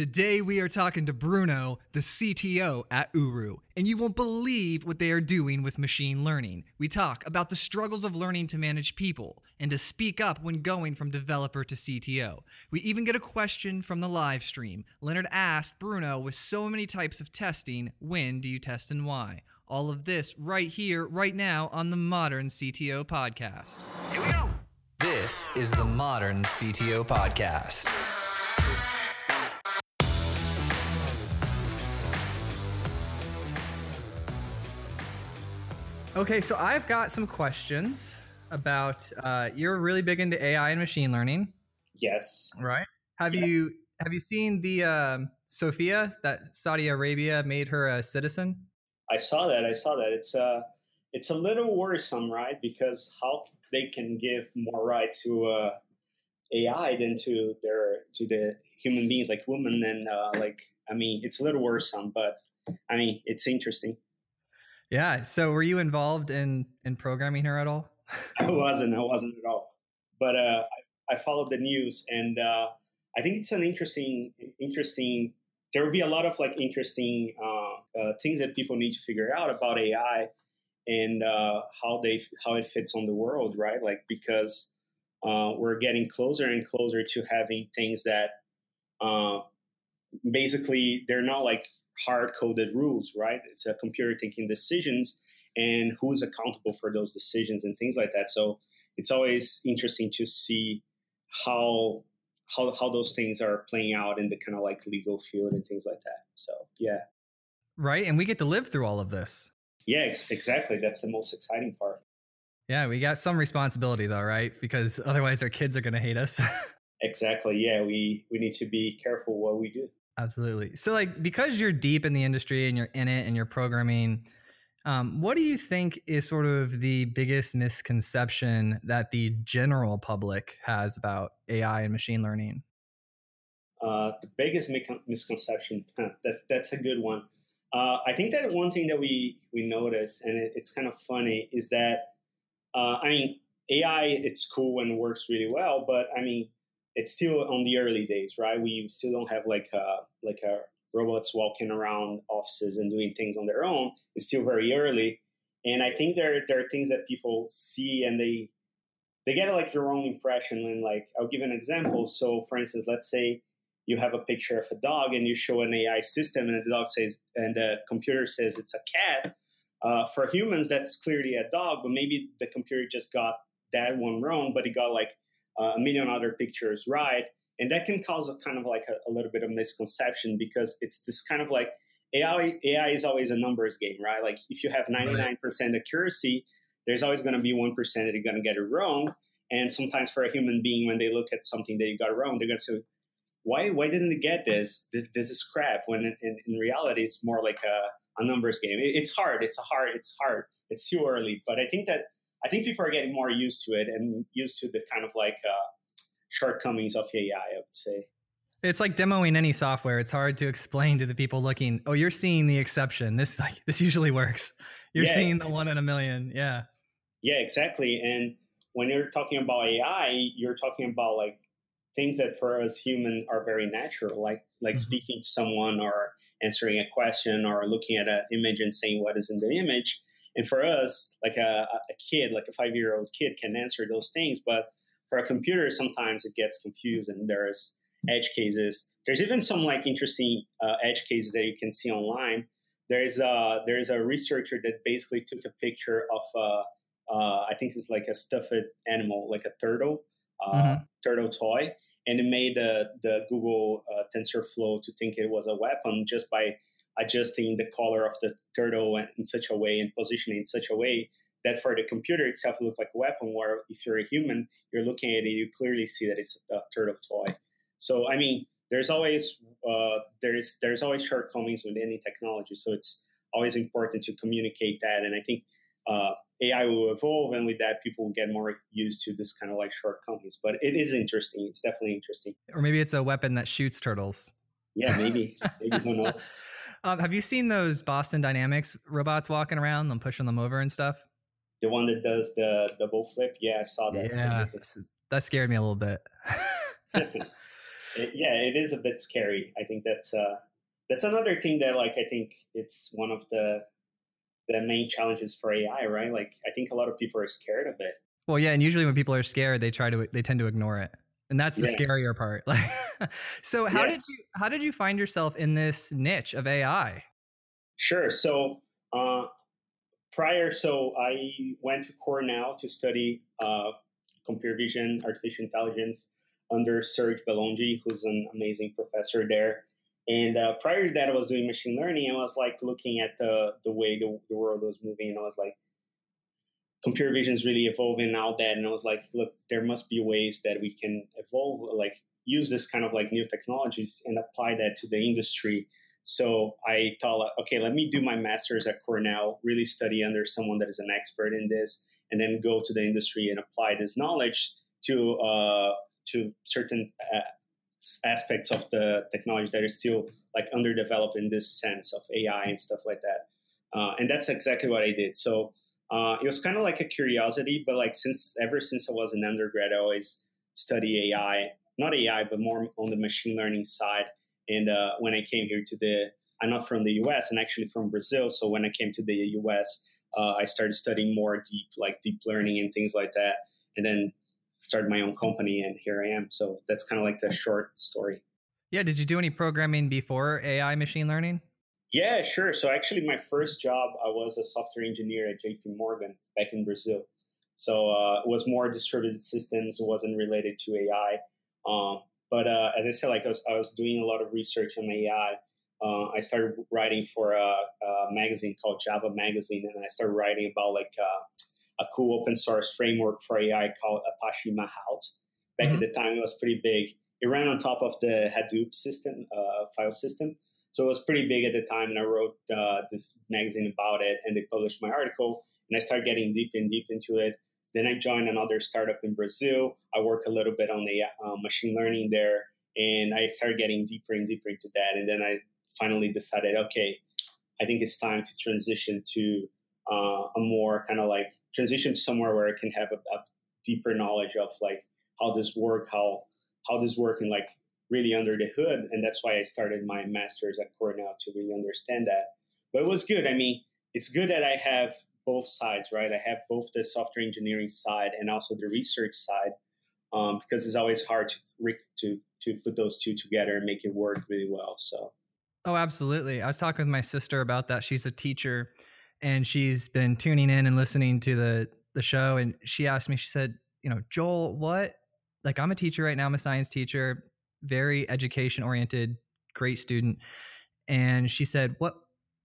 Today we are talking to Bruno, the CTO at Uru, and you won't believe what they are doing with machine learning. We talk about the struggles of learning to manage people and to speak up when going from developer to CTO. We even get a question from the live stream. Leonard asked Bruno, with so many types of testing, when do you test and why? All of this right here, right now on the Modern CTO Podcast. Here we go. This is the Modern CTO Podcast. Okay, so I've got some questions about. Uh, you're really big into AI and machine learning, Yes. right? Have Yeah. you have you seen the um, Sophia that Saudi Arabia made her a citizen? I saw that. I saw that. It's uh it's a little worrisome, right? Because how they can give more rights to uh, AI than to their to the human beings like women and uh, like I mean it's a little worrisome, but I mean it's interesting. Yeah. So were you involved in in programming her at all? I wasn't. I wasn't at all. But uh, I, I followed the news, and uh, I think it's an interesting, interesting. There will be a lot of like interesting uh, uh, things that people need to figure out about AI and uh, how they how it fits on the world, right? Like because uh, we're getting closer and closer to having things that basically they're not like hard coded rules, right? It's a computer taking decisions and who's accountable for those decisions and things like that. So it's always interesting to see how how how those things are playing out in the kind of like legal field and things like that. So yeah, Right. And we get to live through all of this. yeah, ex- exactly. That's the most exciting part. Yeah, we got some responsibility though, right? Because otherwise our kids are going to hate us. Exactly. Yeah, we we need to be careful what we do. Absolutely. So, like, because you're deep in the industry and you're in it and you're programming, um, what do you think is sort of the biggest misconception that the general public has about AI and machine learning? Uh, the biggest misconception that that's a good one. Uh, I think that one thing that we we notice, and it, it's kind of funny, is that uh, I mean AI it's cool and works really well, but I mean it's still on the early days, right? We still don't have like a, like a robots walking around offices and doing things on their own. It's still very early, and I think there there are things that people see and they they get like the wrong impression. And like I'll give an example. So for instance, let's say you have a picture of a dog and you show an AI system and the dog says and the computer says it's a cat. Uh, for humans, that's clearly a dog, but maybe the computer just got that one wrong, but it got like uh, a million other pictures right, and that can cause a kind of like a, a little bit of misconception because it's this kind of like AI. AI is always a numbers game, right? Like if you have ninety nine percent accuracy, there's always going to be one percent that you're going to get it wrong. And sometimes for a human being, when they look at something that you got wrong, they're going to say, why why didn't they get this? This, this is crap. When in, in, in, reality, it's more like a, a numbers game. It, it's hard. It's a hard. It's hard. It's too early. But I think that I think people are getting more used to it and used to the kind of like uh, shortcomings of AI. I would say. It's like demoing any software. It's hard to explain to the people looking. Oh, you're seeing the exception. This like this usually works. You're Yeah. seeing the one in a million. Yeah. Yeah, exactly. And when you're talking about AI, you're talking about like things that for us human are very natural, like like Mhm. speaking to someone or answering a question or looking at an image and saying what is in the image. And for us, like a, a kid, like a five year old kid, can answer those things, but for a computer, sometimes it gets confused and there's edge cases. There's even some like interesting uh, edge cases that you can see online. There's a there's a researcher that basically took a picture of uh, uh, I think it's like a stuffed animal, like a turtle, uh, Mhm. turtle toy, and it made the the Google uh, TensorFlow to think it was a weapon just by adjusting the color of the turtle in, such a way and positioning in such a way that for the computer itself it looked like a weapon. Where if you're a human, you're looking at it, you clearly see that it's a turtle toy. So I mean, there's always uh, there's there's always shortcomings with any technology. So it's always important to communicate that, and I think. Uh, AI will evolve, and with that, people will get more used to this kind of like shortcomings. But it is interesting. It's definitely interesting. Or maybe it's a weapon that shoots turtles. Yeah, maybe. maybe who knows? Um, have you seen those Boston Dynamics robots walking around, them pushing them over and stuff? The one that does the double flip. Yeah, I saw that. Yeah, that scared me a little bit. it, yeah, it is a bit scary. I think that's uh, that's another thing that like I think it's one of the the main challenges for AI, right? Like I think a lot of people are scared of it. Well, yeah, and usually when people are scared, they try to they tend to ignore it. And that's the yeah. scarier part. Like so how yeah. did you how did you find yourself in this niche of AI? Sure. So uh, prior, so I went to Cornell to study uh, computer vision, artificial intelligence under Serge Belongie, who's an amazing professor there. And uh, prior to that, I was doing machine learning. I was like looking at the the way the, the world was moving, and I was like, computer vision is really evolving now that, and I was like, look, there must be ways that we can evolve, like use this kind of like new technologies and apply that to the industry. So I thought, okay, let me do my master's at Cornell, really study under someone that is an expert in this, and then go to the industry and apply this knowledge to uh, to certain uh, aspects of the technology that is still like underdeveloped in this sense of AI and stuff like that. Uh, and that's exactly what I did. So uh, it was kind of like a curiosity, but like since ever since I was an undergrad, I always study AI, not AI, but more on the machine learning side. And uh, when I came here to the, I'm not from the US, and actually from Brazil. So when I came to the US, uh, I started studying more deep, like deep learning and things like that. And then started my own company and here I am. So that's kind of like the short story. Yeah. Did you do any programming before AI machine learning? Yeah, sure. So actually, my first job, I was a software engineer at JP Morgan back in Brazil. So uh, it was more distributed systems. It wasn't related to AI. Um, but uh, as I said, like I was, I was doing a lot of research on AI. Uh, I started writing for a, a, magazine called Java Magazine, and I started writing about like uh, a cool open source framework for AI called Apache Mahout. Back mm-hmm. at the time, it was pretty big. It ran on top of the Hadoop system, uh, file system. So it was pretty big at the time, and I wrote uh, this magazine about it, and they published my article, and I started getting deep and deep into it. Then I joined another startup in Brazil. I work a little bit on the uh, machine learning there, and I started getting deeper and deeper into that. And then I finally decided, okay, I think it's time to transition to uh, a more kind of like transition somewhere where I can have a, a, deeper knowledge of like how this work, how how this work, and like really under the hood. And that's why I started my master's at Cornell to really understand that. But it was good. I mean, it's good that I have both sides, right? I have both the software engineering side and also the research side, um, because it's always hard to to to put those two together and make it work really well. So. Oh, absolutely. I was talking with my sister about that. She's a teacher and she's been tuning in and listening to the the show and she asked me she said you know joel what like i'm a teacher right now i'm a science teacher very education oriented great student and she said what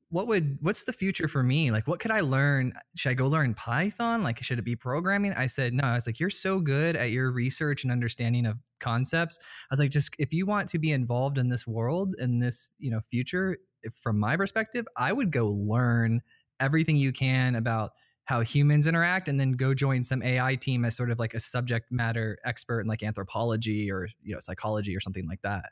what would what's the future for me? Like what could i learn? Should i go learn python? Like should it be programming? I said no. I was like you're so good at your research and understanding of concepts. I was like just if you want to be involved in this world in this you know future from my perspective i would go learn everything you can about how humans interact and then go join some AI team as sort of like a subject matter expert in like anthropology or you know psychology or something like that.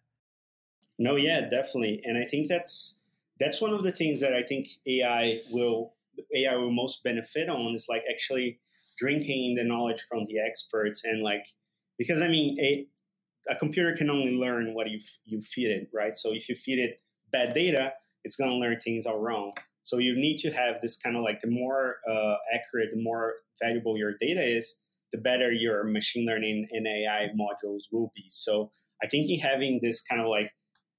No, yeah, definitely. And I think that's that's one of the things that I think AI will AI will most benefit on is like actually drinking the knowledge from the experts and like because I mean a a computer can only learn what you you feed it, right? So if you feed it bad data, it's going to learn things are wrong. So you need to have this kind of like the more uh, accurate, the more valuable your data is, the better your machine learning and AI modules will be. So I think in having this kind of like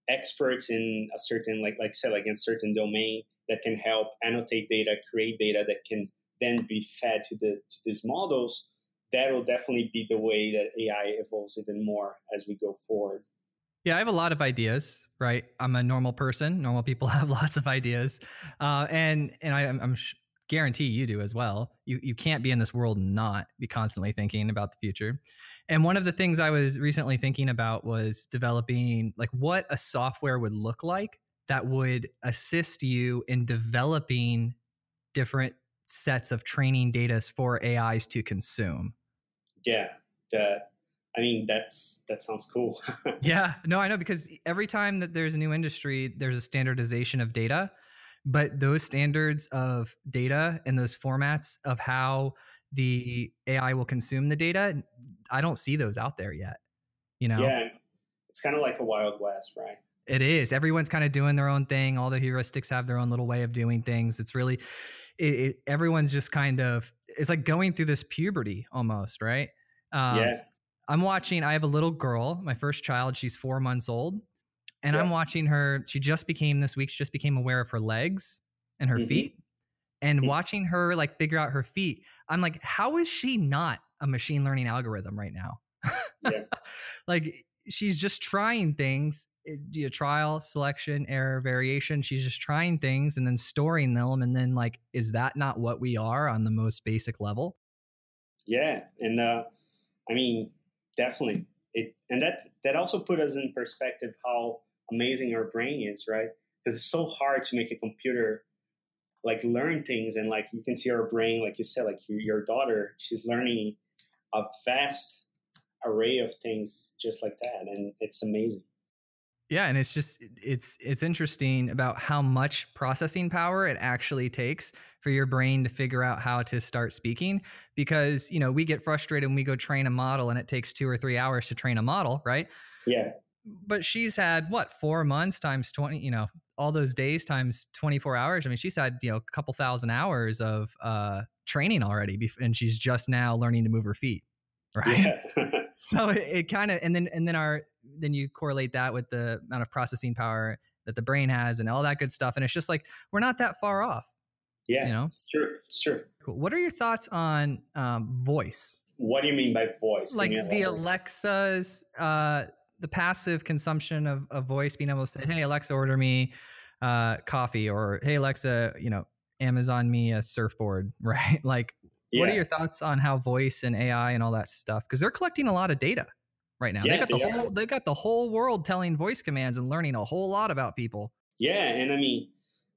experts in a certain like like I said like in certain domain that can help annotate data, create data that can then be fed to the to these models, that will definitely be the way that AI evolves even more as we go forward. Yeah, I have a lot of ideas, right? I'm a normal person. Normal people have lots of ideas, uh, and and I, am sh- guarantee you do as well. You you can't be in this world and not be constantly thinking about the future. And one of the things I was recently thinking about was developing like what a software would look like that would assist you in developing different sets of training data for AIs to consume. Yeah, that I mean, that's that sounds cool. yeah, no, I know because every time that there's a new industry, there's a standardization of data, but those standards of data and those formats of how the AI will consume the data, I don't see those out there yet. You know? Yeah, it's kind of like a wild west, right? It is. Everyone's kind of doing their own thing. All the heuristics have their own little way of doing things. It's really, it, it, everyone's just kind of, it's like going through this puberty almost, right? Um, yeah. I'm watching, I have a little girl, my first child. She's four months old. And yeah. I'm watching her. She just became this week, she just became aware of her legs and her mm-hmm. feet. And mm-hmm. watching her like figure out her feet, I'm like, how is she not a machine learning algorithm right now? Yeah. like she's just trying things you know, trial selection error variation she's just trying things and then storing them and then like is that not what we are on the most basic level yeah and uh i mean definitely. It and that that also put us in perspective how amazing our brain is right? Because it's so hard to make a computer like learn things and like you can see our brain like you said like your, your daughter she's learning a vast array of things just like that and it's amazing yeah and it's just it's it's interesting about how much processing power it actually takes for your brain to figure out how to start speaking because you know we get frustrated when we go train a model and it takes 2 or 3 hours to train a model right? Yeah. But she's had what 4 months times 20 you know all those days times 24 hours? I mean she's had you know a couple thousand hours of uh training already and she's just now learning to move her feet right? Yeah. so it, it kind of and then and then our then you correlate that with the amount of processing power that the brain has and all that good stuff and it's just like we're not that far off yeah you know it's true it's true cool. what are your thoughts on um, voice what do you mean by voice like the alexas uh, the passive consumption of, of voice being able to say hey alexa order me uh, coffee or hey alexa you know amazon me a surfboard right like yeah. What are your thoughts on how voice and AI and all that stuff? Because they're collecting a lot of data right now. Yeah, they got the they whole they got the whole world telling voice commands and learning a whole lot about people. Yeah, and I mean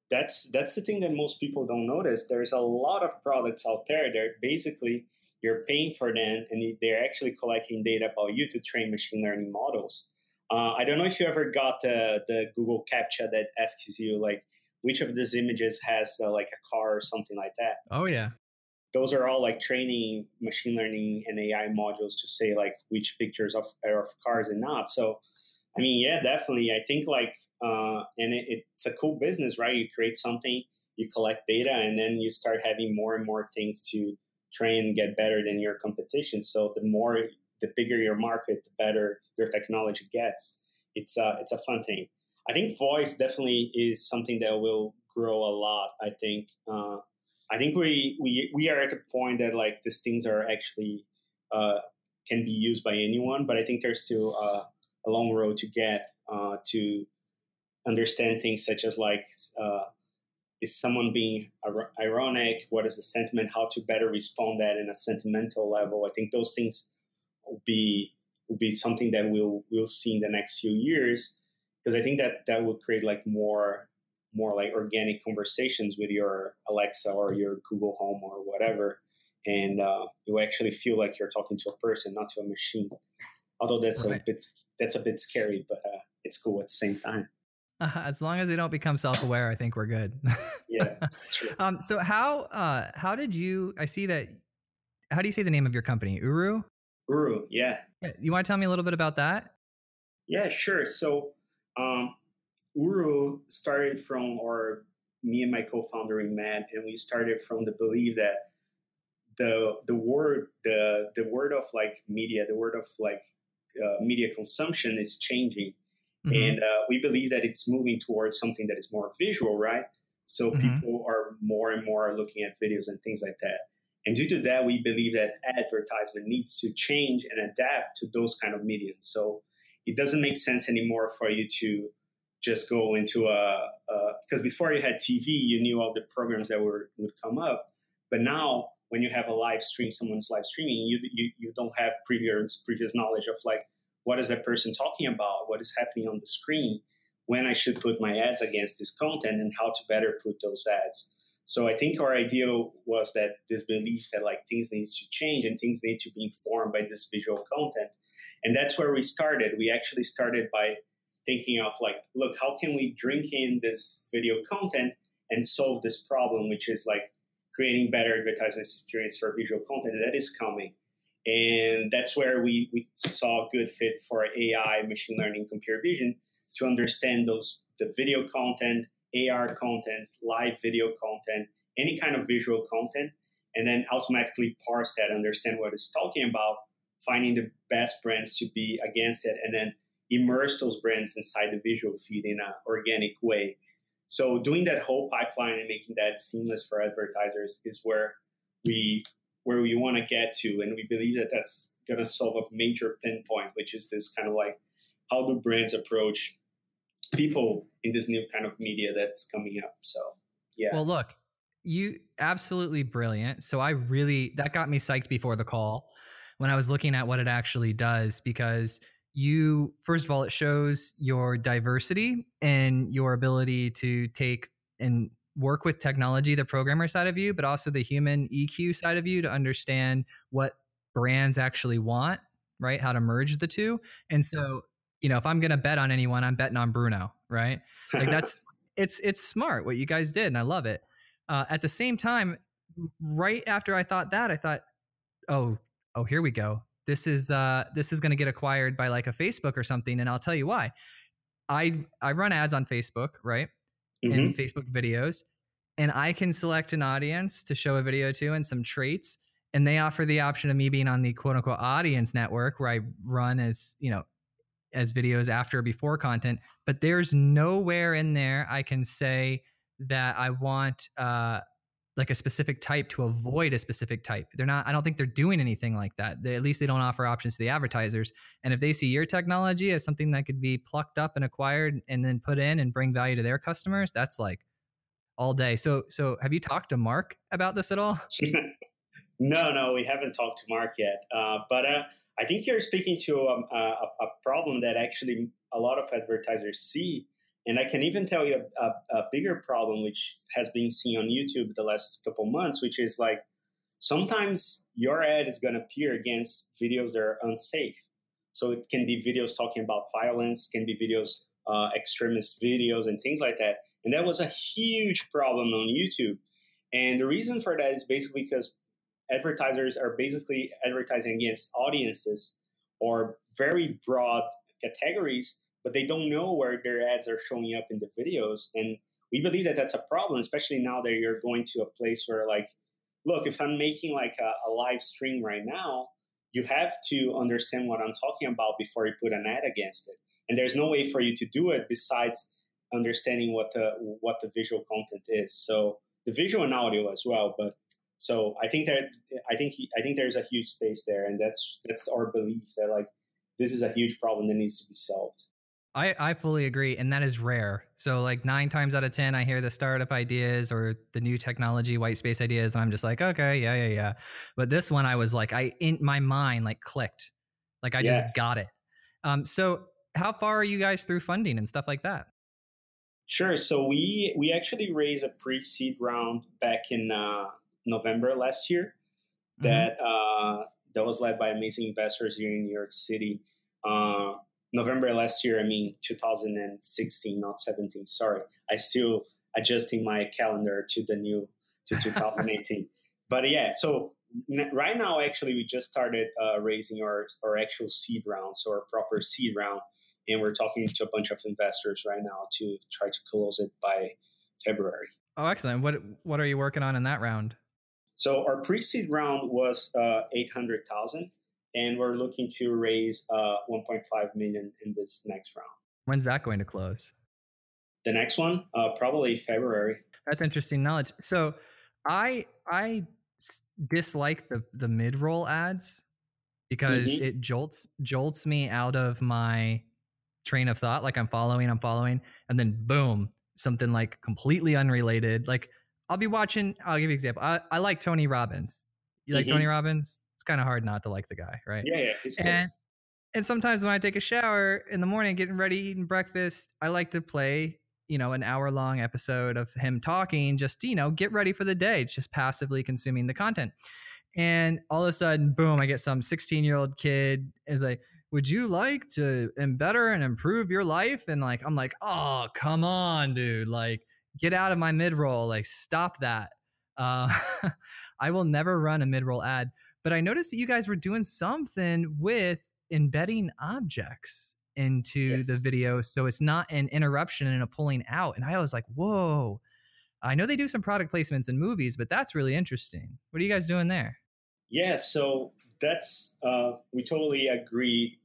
that's that's the thing that most people don't notice. There's a lot of products out there that basically you're paying for them and they're actually collecting data about you to train machine learning models. Uh, I don't know if you ever got the, the Google CAPTCHA that asks you like which of these images has uh, like a car or something like that. Oh yeah those are all like training machine learning and AI modules to say like which pictures of, are of cars and not. So, I mean, yeah, definitely. I think like, uh, and it, it's a cool business, right? You create something, you collect data, and then you start having more and more things to train and get better than your competition. So the more, the bigger your market, the better your technology gets. It's a, it's a fun thing. I think voice definitely is something that will grow a lot. I think uh, I think we we we are at a point that like these things are actually uh, can be used by anyone, but I think there's still uh, a long road to get uh, to understand things such as like uh, is someone being ironic? What is the sentiment? How to better respond that in a sentimental level? I think those things will be will be something that we'll we'll see in the next few years because I think that that will create like more more like organic conversations with your Alexa or your Google Home or whatever. And uh, you actually feel like you're talking to a person, not to a machine. Although that's right. a bit that's a bit scary, but uh, it's cool at the same time. Uh, as long as they don't become self-aware, I think we're good. yeah, true. Um, so how uh, how did you? I see that. How do you say the name of your company? Uru. Uru. Yeah. You want to tell me a little bit about that? Yeah, sure. So um, Uru started from, or me and my co-founder met, and we started from the belief that the the word the the word of like media, the word of like uh, media consumption is changing, mm-hmm. and uh, we believe that it's moving towards something that is more visual, right? So mm-hmm. people are more and more looking at videos and things like that. And due to that, we believe that advertisement needs to change and adapt to those kind of mediums. So it doesn't make sense anymore for you to just go into a because before you had TV, you knew all the programs that were would come up, but now when you have a live stream, someone's live streaming, you you, you don't have previous previous knowledge of like what is that person talking about, what is happening on the screen, when I should put my ads against this content, and how to better put those ads. So I think our idea was that this belief that like things need to change and things need to be informed by this visual content, and that's where we started. We actually started by thinking of like, look, how can we drink in this video content and solve this problem, which is like creating better advertisement experience for visual content that is coming. And that's where we, we saw a good fit for AI, machine learning, computer vision to understand those the video content, AR content, live video content, any kind of visual content, and then automatically parse that, understand what it's talking about, finding the best brands to be against it, and then immerse those brands inside the visual feed in an organic way. So doing that whole pipeline and making that seamless for advertisers is where we where we want to get to, and we believe that that's going to solve a major pinpoint, which is this kind of like how do brands approach people in this new kind of media that's coming up. So yeah. Well, look, you absolutely brilliant. So I really that got me psyched before the call when I was looking at what it actually does because you first of all it shows your diversity and your ability to take and work with technology the programmer side of you but also the human eq side of you to understand what brands actually want right? How to merge the two. And so you know if i'm going to bet on anyone i'm betting on bruno right? Like that's it's it's smart what you guys did and i love it. Uh, at the same time right after i thought that i thought oh oh here we go this is uh this is going to get acquired by like a Facebook or something and I'll tell you why. I I run ads on Facebook, right? Mm-hmm. And Facebook videos and I can select an audience to show a video to and some traits and they offer the option of me being on the quote unquote audience network where I run as, you know, as videos after or before content, but there's nowhere in there I can say that I want uh like a specific type to avoid a specific type. They're not, I don't think they're doing anything like that. They, at least they don't offer options to the advertisers. And if they see your technology as something that could be plucked up and acquired and then put in and bring value to their customers, that's like all day. So, so have you talked to Mark about this at all? no, no, we haven't talked to Mark yet. Uh, but uh, I think you're speaking to um, a, a problem that actually a lot of advertisers see and I can even tell you a, a, a, bigger problem, which has been seen on YouTube the last couple months, which is like sometimes your ad is going to appear against videos that are unsafe. So it can be videos talking about violence, can be videos, uh, extremist videos, and things like that. And that was a huge problem on YouTube. And the reason for that is basically because advertisers are basically advertising against audiences or very broad categories but they don't know where their ads are showing up in the videos. And we believe that that's a problem, especially now that you're going to a place where, like, look, if I'm making like a, a live stream right now, you have to understand what I'm talking about before you put an ad against it. And there's no way for you to do it besides understanding what the what the visual content is. So the visual and audio as well. But so I think that I think I think there's a huge space there, and that's that's our belief that like this is a huge problem that needs to be solved. I, I fully agree. And that is rare. So, like nine times out of 10, I hear the startup ideas or the new technology, white space ideas. And I'm just like, okay, yeah, yeah, yeah. But this one, I was like, I, in my mind, like clicked. Like I yeah. just got it. Um, so, how far are you guys through funding and stuff like that? Sure. So, we, we actually raised a pre seed round back in uh, November last year mm-hmm. that, uh, that was led by amazing investors here in New York City. Uh, November last year, I mean 2016, not 17. Sorry, I still adjusting my calendar to the new to 2018. but yeah, so right now, actually, we just started uh, raising our our actual seed round, so our proper seed round, and we're talking to a bunch of investors right now to try to close it by February. Oh, excellent! What what are you working on in that round? So our pre-seed round was uh, eight hundred thousand, and we're looking to raise uh, 1.5 million in this next round. When's that going to close? The next one, uh, probably February. That's interesting knowledge. So, I I dislike the the mid roll ads because mm-hmm. it jolts jolts me out of my train of thought. Like I'm following, I'm following, and then boom, something like completely unrelated. Like I'll be watching. I'll give you an example. I, I like Tony Robbins. You like mm-hmm. Tony Robbins? Kind of hard not to like the guy, right? Yeah, yeah. He's cool. And and sometimes when I take a shower in the morning, getting ready, eating breakfast, I like to play, you know, an hour long episode of him talking, just you know, get ready for the day, just passively consuming the content. And all of a sudden, boom, I get some 16 year old kid is like, would you like to better and improve your life? And like, I'm like, oh, come on, dude. Like, get out of my mid roll. Like, stop that. Uh, I will never run a mid roll ad. But I noticed that you guys were doing something with embedding objects into Yes. the video so it's not an interruption and a pulling out. And I was like, whoa. I know they do some product placements in movies, but that's really interesting. What are you guys doing there? Yeah, so that's uh, we totally agree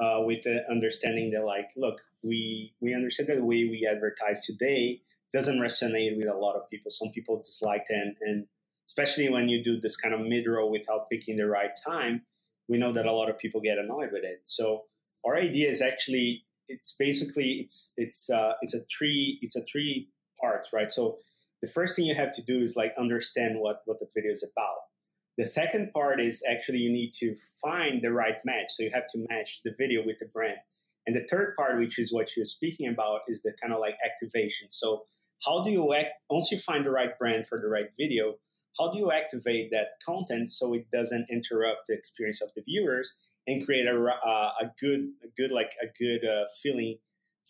uh, with the understanding that like, look, we we understand that the way we advertise today doesn't resonate with a lot of people. Some people dislike them, and especially when you do this kind of mid roll without picking the right time, we know that a lot of people get annoyed with it. So our idea is actually it's basically it's it's uh, it's a three it's a three parts, right? So the first thing you have to do is like understand what what the video is about. The second part is actually you need to find the right match. So you have to match the video with the brand. And the third part, which is what you're speaking about, is the kind of like activation. So how do you act once you find the right brand for the right video? How do you activate that content so it doesn't interrupt the experience of the viewers and create a, uh, a good, a good like a good uh, feeling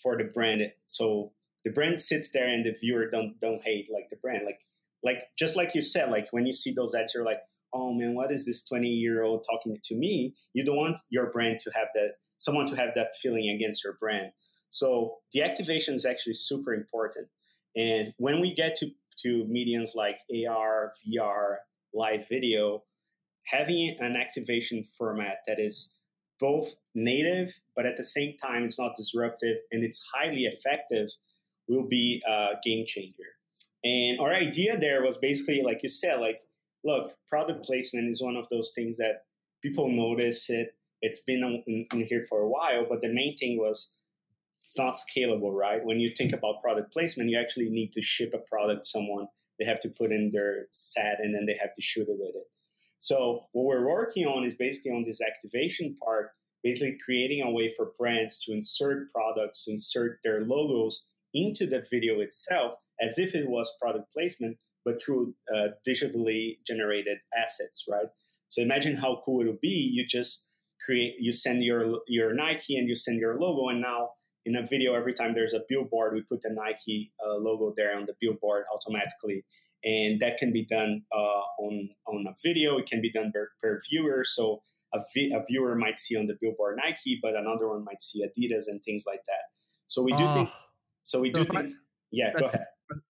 for the brand? So the brand sits there and the viewer don't don't hate like the brand. Like like just like you said, like when you see those ads, you're like, oh man, what is this 20 year old talking to me? You don't want your brand to have that, someone to have that feeling against your brand. So the activation is actually super important. And when we get to, to mediums like AR, VR, live video, having an activation format that is both native, but at the same time, it's not disruptive and it's highly effective will be a game changer. And our idea there was basically, like you said, like, look, product placement is one of those things that people notice it. It's been in, in, here for a while, but the main thing was it's not scalable, right? When you think about product placement, you actually need to ship a product to someone. They have to put in their set and then they have to shoot it with it. So what we're working on is basically on this activation part, basically creating a way for brands to insert products, to insert their logos into the video itself as if it was product placement, but through uh, digitally generated assets, right? So imagine how cool it would be. You just create, you send your your Nike and you send your logo, and now in a video, every time there's a billboard, we put the Nike uh, logo there on the billboard automatically, and that can be done uh, on on a video. It can be done per, per viewer. So a, vi- a viewer might see on the billboard Nike, but another one might see Adidas and things like that. So we do oh, think. So we so do if I- think. yeah, go ahead.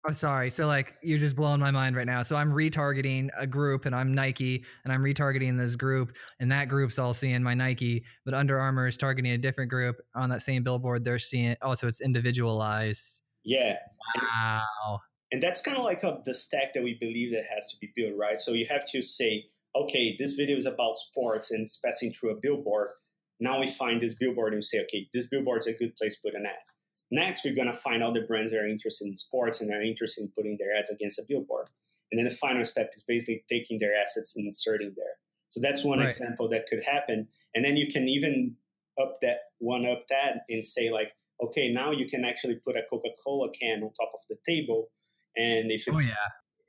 I'm sorry. So like you're just blowing my mind right now. So I'm retargeting a group and I'm Nike and I'm retargeting this group and that group's all seeing my Nike, but Under Armour is targeting a different group on that same billboard. They're seeing oh, so it's individualized. Yeah, Wow. and that's kind of like a, the stack that we believe that has to be built, right? So you have to say, okay, this video is about sports and it's passing through a billboard. Now we find this billboard and we say, okay, this billboard is a good place to put an ad. Next, we're going to find other brands that are interested in sports and are interested in putting their ads against a billboard. And then the final step is basically taking their assets and inserting there. So that's one Right. example that could happen. And then you can even up that one up that and say like, okay, now you can actually put a Coca-Cola can on top of the table. And if Oh it's yeah.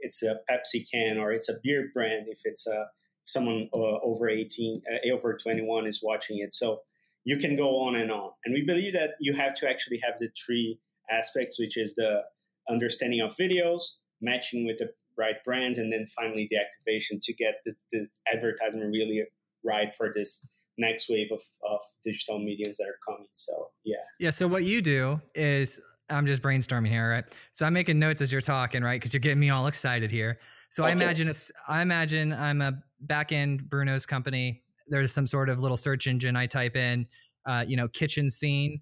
it's a Pepsi can or it's a beer brand, if it's a someone uh, over 18, uh, over 21 is watching it. So you can go on and on. And we believe that you have to actually have the three aspects, which is the understanding of videos, matching with the right brands, and then finally the activation to get the, the advertisement really right for this next wave of, of digital mediums that are coming. So yeah. Yeah. So what you do is I'm just brainstorming here, right? So I'm making notes as you're talking, right? Because you're getting me all excited here. So I imagine it's I imagine I'm a back end Bruno's company. There's some sort of little search engine I type in, uh, you know, kitchen scene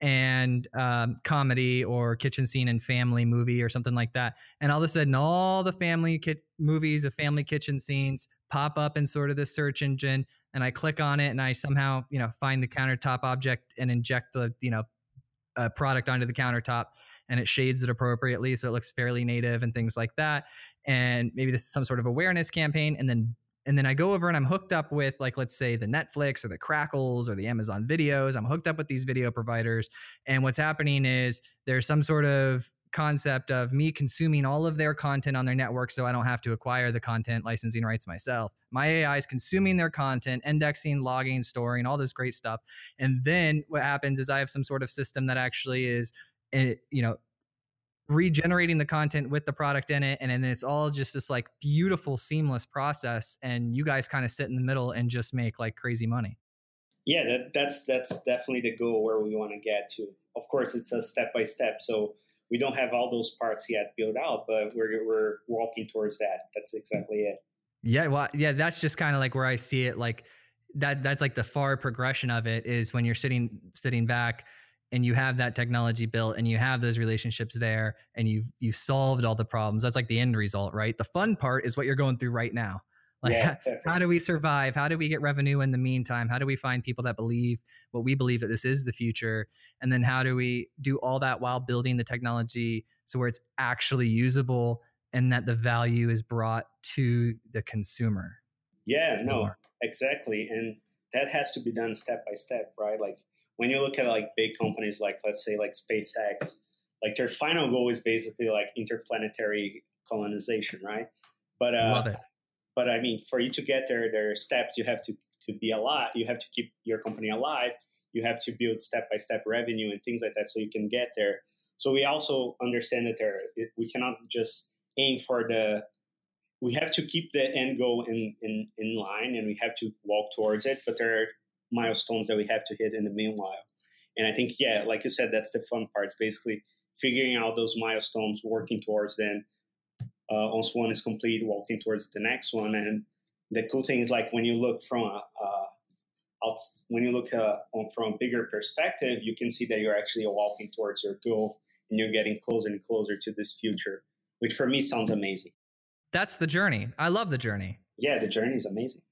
and um, comedy or kitchen scene and family movie or something like that. And all of a sudden, all the family ki- movies of family kitchen scenes pop up in sort of the search engine. And I click on it and I somehow, you know, find the countertop object and inject a, you know, a product onto the countertop and it shades it appropriately so it looks fairly native and things like that and maybe this is some sort of awareness campaign and then and then I go over and I'm hooked up with like let's say the Netflix or the Crackles or the Amazon videos I'm hooked up with these video providers and what's happening is there's some sort of concept of me consuming all of their content on their network so I don't have to acquire the content licensing rights myself. My AI is consuming their content, indexing, logging, storing, all this great stuff. And then what happens is I have some sort of system that actually is, eh, you know, regenerating the content with the product in it and then it's all just this like beautiful seamless process and you guys kind of sit in the middle and just make like crazy money. Yeah that, that's that's definitely the goal where we want to get to. Of course it's a step by step so we don't have all those parts yet built out but we're we're walking towards that. That's exactly it. Yeah well yeah that's just kind of like where i see it like that that's like the far progression of it is when you're sitting sitting back and you have that technology built and you have those relationships there and you've you've solved all the problems that's like the end result right? The fun part is what you're going through right now. Like yeah, exactly. how do we survive? How do we get revenue in the meantime? How do we find people that believe what we believe that this is the future? And then how do we do all that while building the technology so where it's actually usable and that the value is brought to the consumer yeah no exactly and that has to be done step by step right? Like when you look at like big companies like let's say like SpaceX, like their final goal is basically like interplanetary colonization, right? But uh, but I mean, for you to get there, there are steps you have to to be alive. You have to keep your company alive. You have to build step by step revenue and things like that, so you can get there. So we also understand that there we cannot just aim for the. We have to keep the end goal in, in, in line and we have to walk towards it. But there are milestones that we have to hit in the meanwhile. And I think, yeah, like you said, that's the fun part. It's basically figuring out those milestones, working towards them. Uh, once one is complete, walking towards the next one. And the cool thing is, like when you look from a, uh, out, when you look uh, on, from a bigger perspective, you can see that you're actually walking towards your goal, and you're getting closer and closer to this future, which for me sounds amazing. That's the journey. I love the journey. Yeah, the journey is amazing.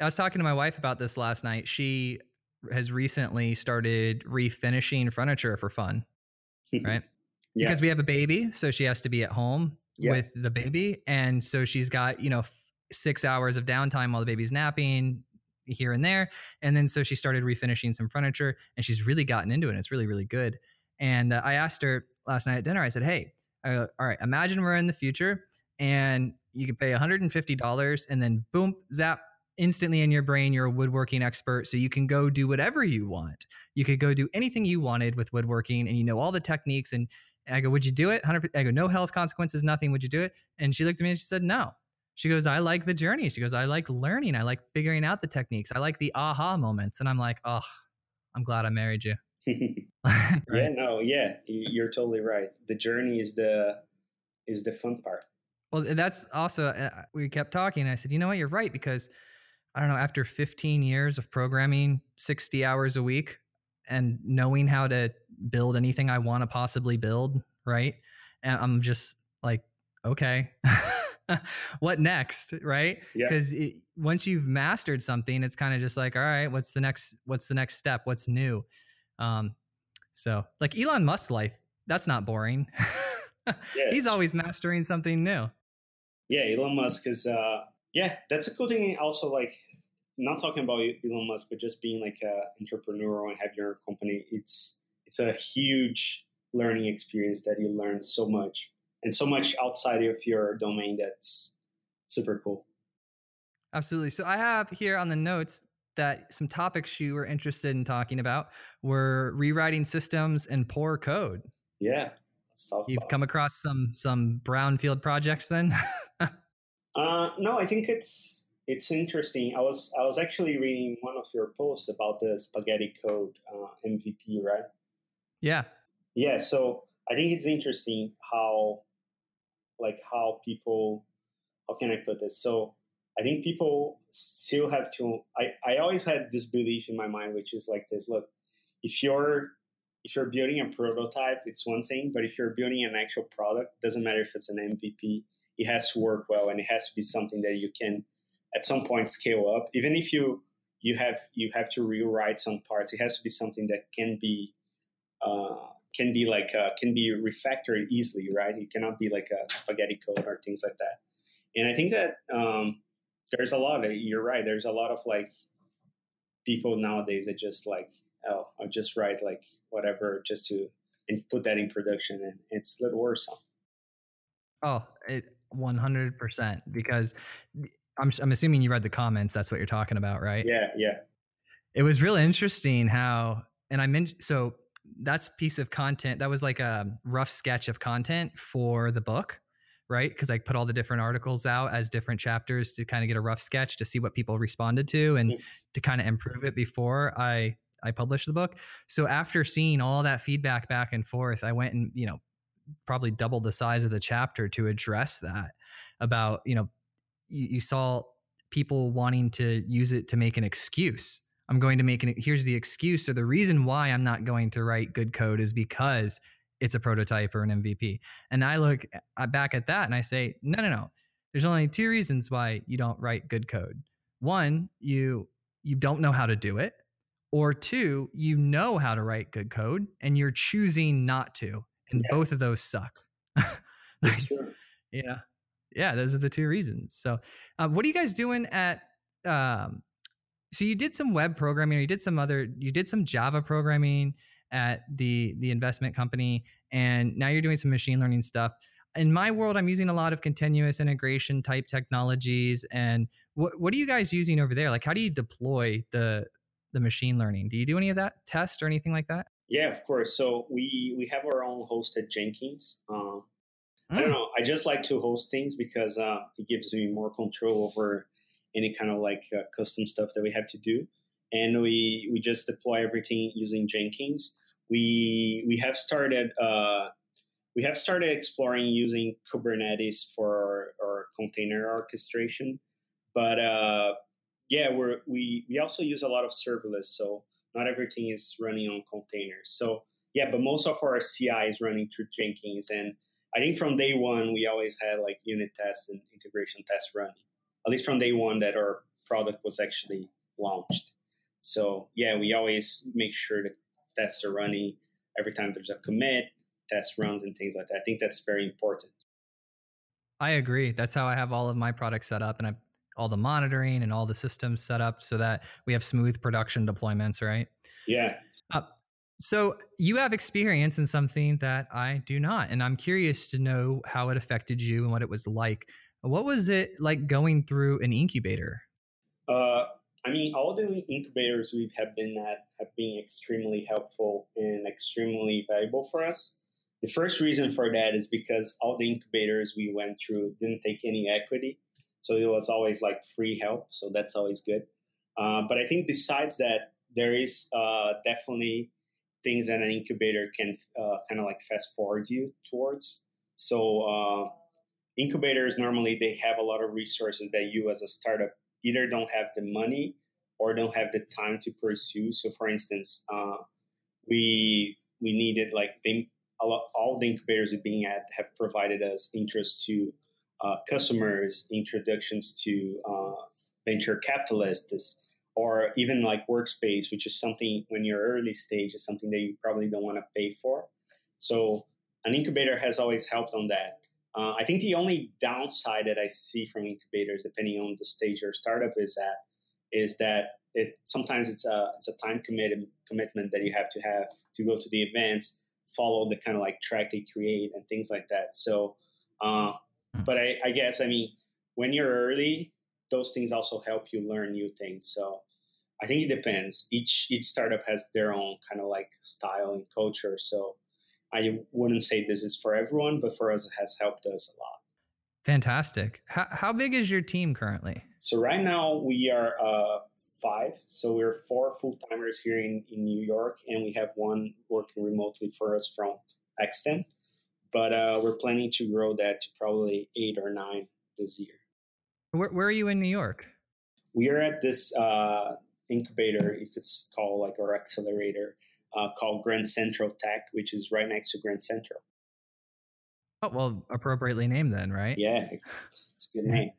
I was talking to my wife about this last night. She has recently started refinishing furniture for fun, right? yeah. Because we have a baby, so she has to be at home Yeah. with the baby, and so she's got you know six hours of downtime while the baby's napping here and there, and then so she started refinishing some furniture, and she's really gotten into it. And it's really really good. And uh, I asked her last night at dinner. I said, "Hey, uh, all right, imagine we're in the future, and you can pay $150, and then boom, zap." Instantly in your brain you're a woodworking expert so you can go do whatever you want. You could go do anything you wanted with woodworking and you know all the techniques and i go would you do it? 100 i go no health consequences nothing would you do it? And she looked at me and she said no. She goes i like the journey. She goes i like learning i like figuring out the techniques i like the aha moments. And i'm like oh i'm glad i married you. Yeah, no, yeah, you're totally right. The journey is the is the fun part. Well, that's also uh, we kept talking. I said, you know what, you're right because I don't know. After 15 years of programming, 60 hours a week, and knowing how to build anything I want to possibly build, right? And I'm just like, okay, what next, right? Yeah. Because once you've mastered something, it's kind of just like, all right, what's the next? What's the next step? What's new? Um, so like Elon Musk's life, that's not boring. Yeah, He's always mastering something new. yeah, Elon Musk is uh yeah, that's a cool thing. Also, like not talking about Elon Musk, but just being like a entrepreneur and have your company. It's it's a huge learning experience that you learn so much and so much outside of your domain. That's super cool. Absolutely. So I have here on the notes that some topics you were interested in talking about were rewriting systems and poor code. Yeah. You've about come across some some brownfield projects then? Uh, no, I think it's it's interesting. I was I was actually reading one of your posts about the spaghetti code uh, MVP, right? yeah. Yeah, so I think it's interesting how, like, how people, how can I put this? So I think people still have to. I I always had this belief in my mind, which is like this: look, if you're if you're building a prototype, it's one thing, but if you're building an actual product, doesn't matter if it's an MVP, it has to work well, and it has to be something that you can, at some point, scale up. Even if you you have you have to rewrite some parts, it has to be something that can be uh, can be like uh, can be refactored easily, right? It cannot be like a spaghetti code or things like that. And I think that um, there's a lot. Of, you're right. There's a lot of like people nowadays that just like oh, I'll just write like whatever just to and put that in production, and it's a little worse. Oh, it 100% because I'm I'm assuming you read the comments, that's what you're talking about, right? Yeah, yeah, It was really interesting how and I mentioned so that's piece of content that was like a rough sketch of content for the book right because i put all the different articles out as different chapters to kind of get a rough sketch to see what people responded to and Mhm. to kind of improve it before i i published the book so after seeing all that feedback back and forth i went and you know probably doubled the size of the chapter to address that about you know you, you saw people wanting to use it to make an excuse. I'm going to make an here's the excuse. Or the reason why i'm not going to write good code is because it's a prototype or an mvp and i look back at that and i say no no no. There's only two reasons why you don't write good code. One you you don't know how to do it. Or two you know how to write good code and you're choosing not to and Yeah. both of those suck. It's true. yeah. Yeah those are the two reasons. So uh, what are you guys doing at um so you did some web programming or you did some other you did some java programming at the the investment company and now you're doing some machine learning stuff. In my world i'm using a lot of continuous integration type technologies and what what are you guys using over there? Like how do you deploy the the machine learning? Do you do any of that test or anything like that Yeah, of course. So we we have our own hosted Jenkins. Um, I don't Mm. know. I just like to host things because uh, it gives me more control over any kind of like uh, custom stuff that we have to do, and we we just deploy everything using Jenkins. We we have started uh, we have started exploring using Kubernetes for our, our container orchestration, but uh, yeah, we're we we also use a lot of serverless, so not everything is running on containers. So yeah, but most of our CI is running through Jenkins, and I think from day one we always had like unit tests and integration tests running. At least from day one that our product was actually launched. So yeah, we always make sure that tests are running every time there's a commit, test runs and things like that. I think that's very important. I agree. That's how I have all of my products set up and I all the monitoring and all the systems set up so that we have smooth production deployments, right? Yeah. Uh, so you have experience in something that I do not, and I'm curious to know how it affected you and what it was like. What was it like going through an incubator? Uh, I mean, all the incubators we have been at have been extremely helpful and extremely valuable for us. The first reason for that is because all the incubators we went through didn't take any equity. So it was always like free help. So that's always good. Uh, but I think besides that, there is uh, definitely things that an incubator can uh, kind of like fast forward you towards. So uh, incubators normally they have a lot of resources that you as a startup either don't have the money or don't have the time to pursue. So, for instance, uh, we we needed like they all the incubators we've been at have provided us interest to uh, customers, introductions to uh, venture capitalists, or even like workspace, which is something when you're early stage is something that you probably don't want to pay for. So, an incubator has always helped on that. Uh, I think the only downside that I see from incubators, depending on the stage your startup is at, is that it sometimes it's a it's a time committed commitment that you have to have to go to the events, follow the kind of like track they create and things like that. So, uh, but I, I guess I mean when you're early, those things also help you learn new things. So I think it depends. Each each startup has their own kind of like style and culture. So I wouldn't say this is for everyone, but for us, it has helped us a lot. Fantastic. How, how big is your team currently? So right now we are uh, five. So we're four full timers here in, in New York, and we have one working remotely for us from Extent. But uh, we're planning to grow that to probably eight or nine this year. Where, where are you in New York? We are at this uh, incubator, you could call like our accelerator, uh, called Grand Central Tech, which is right next to Grand Central. Oh, well, appropriately named then, right? Yeah, it's, it's a good name.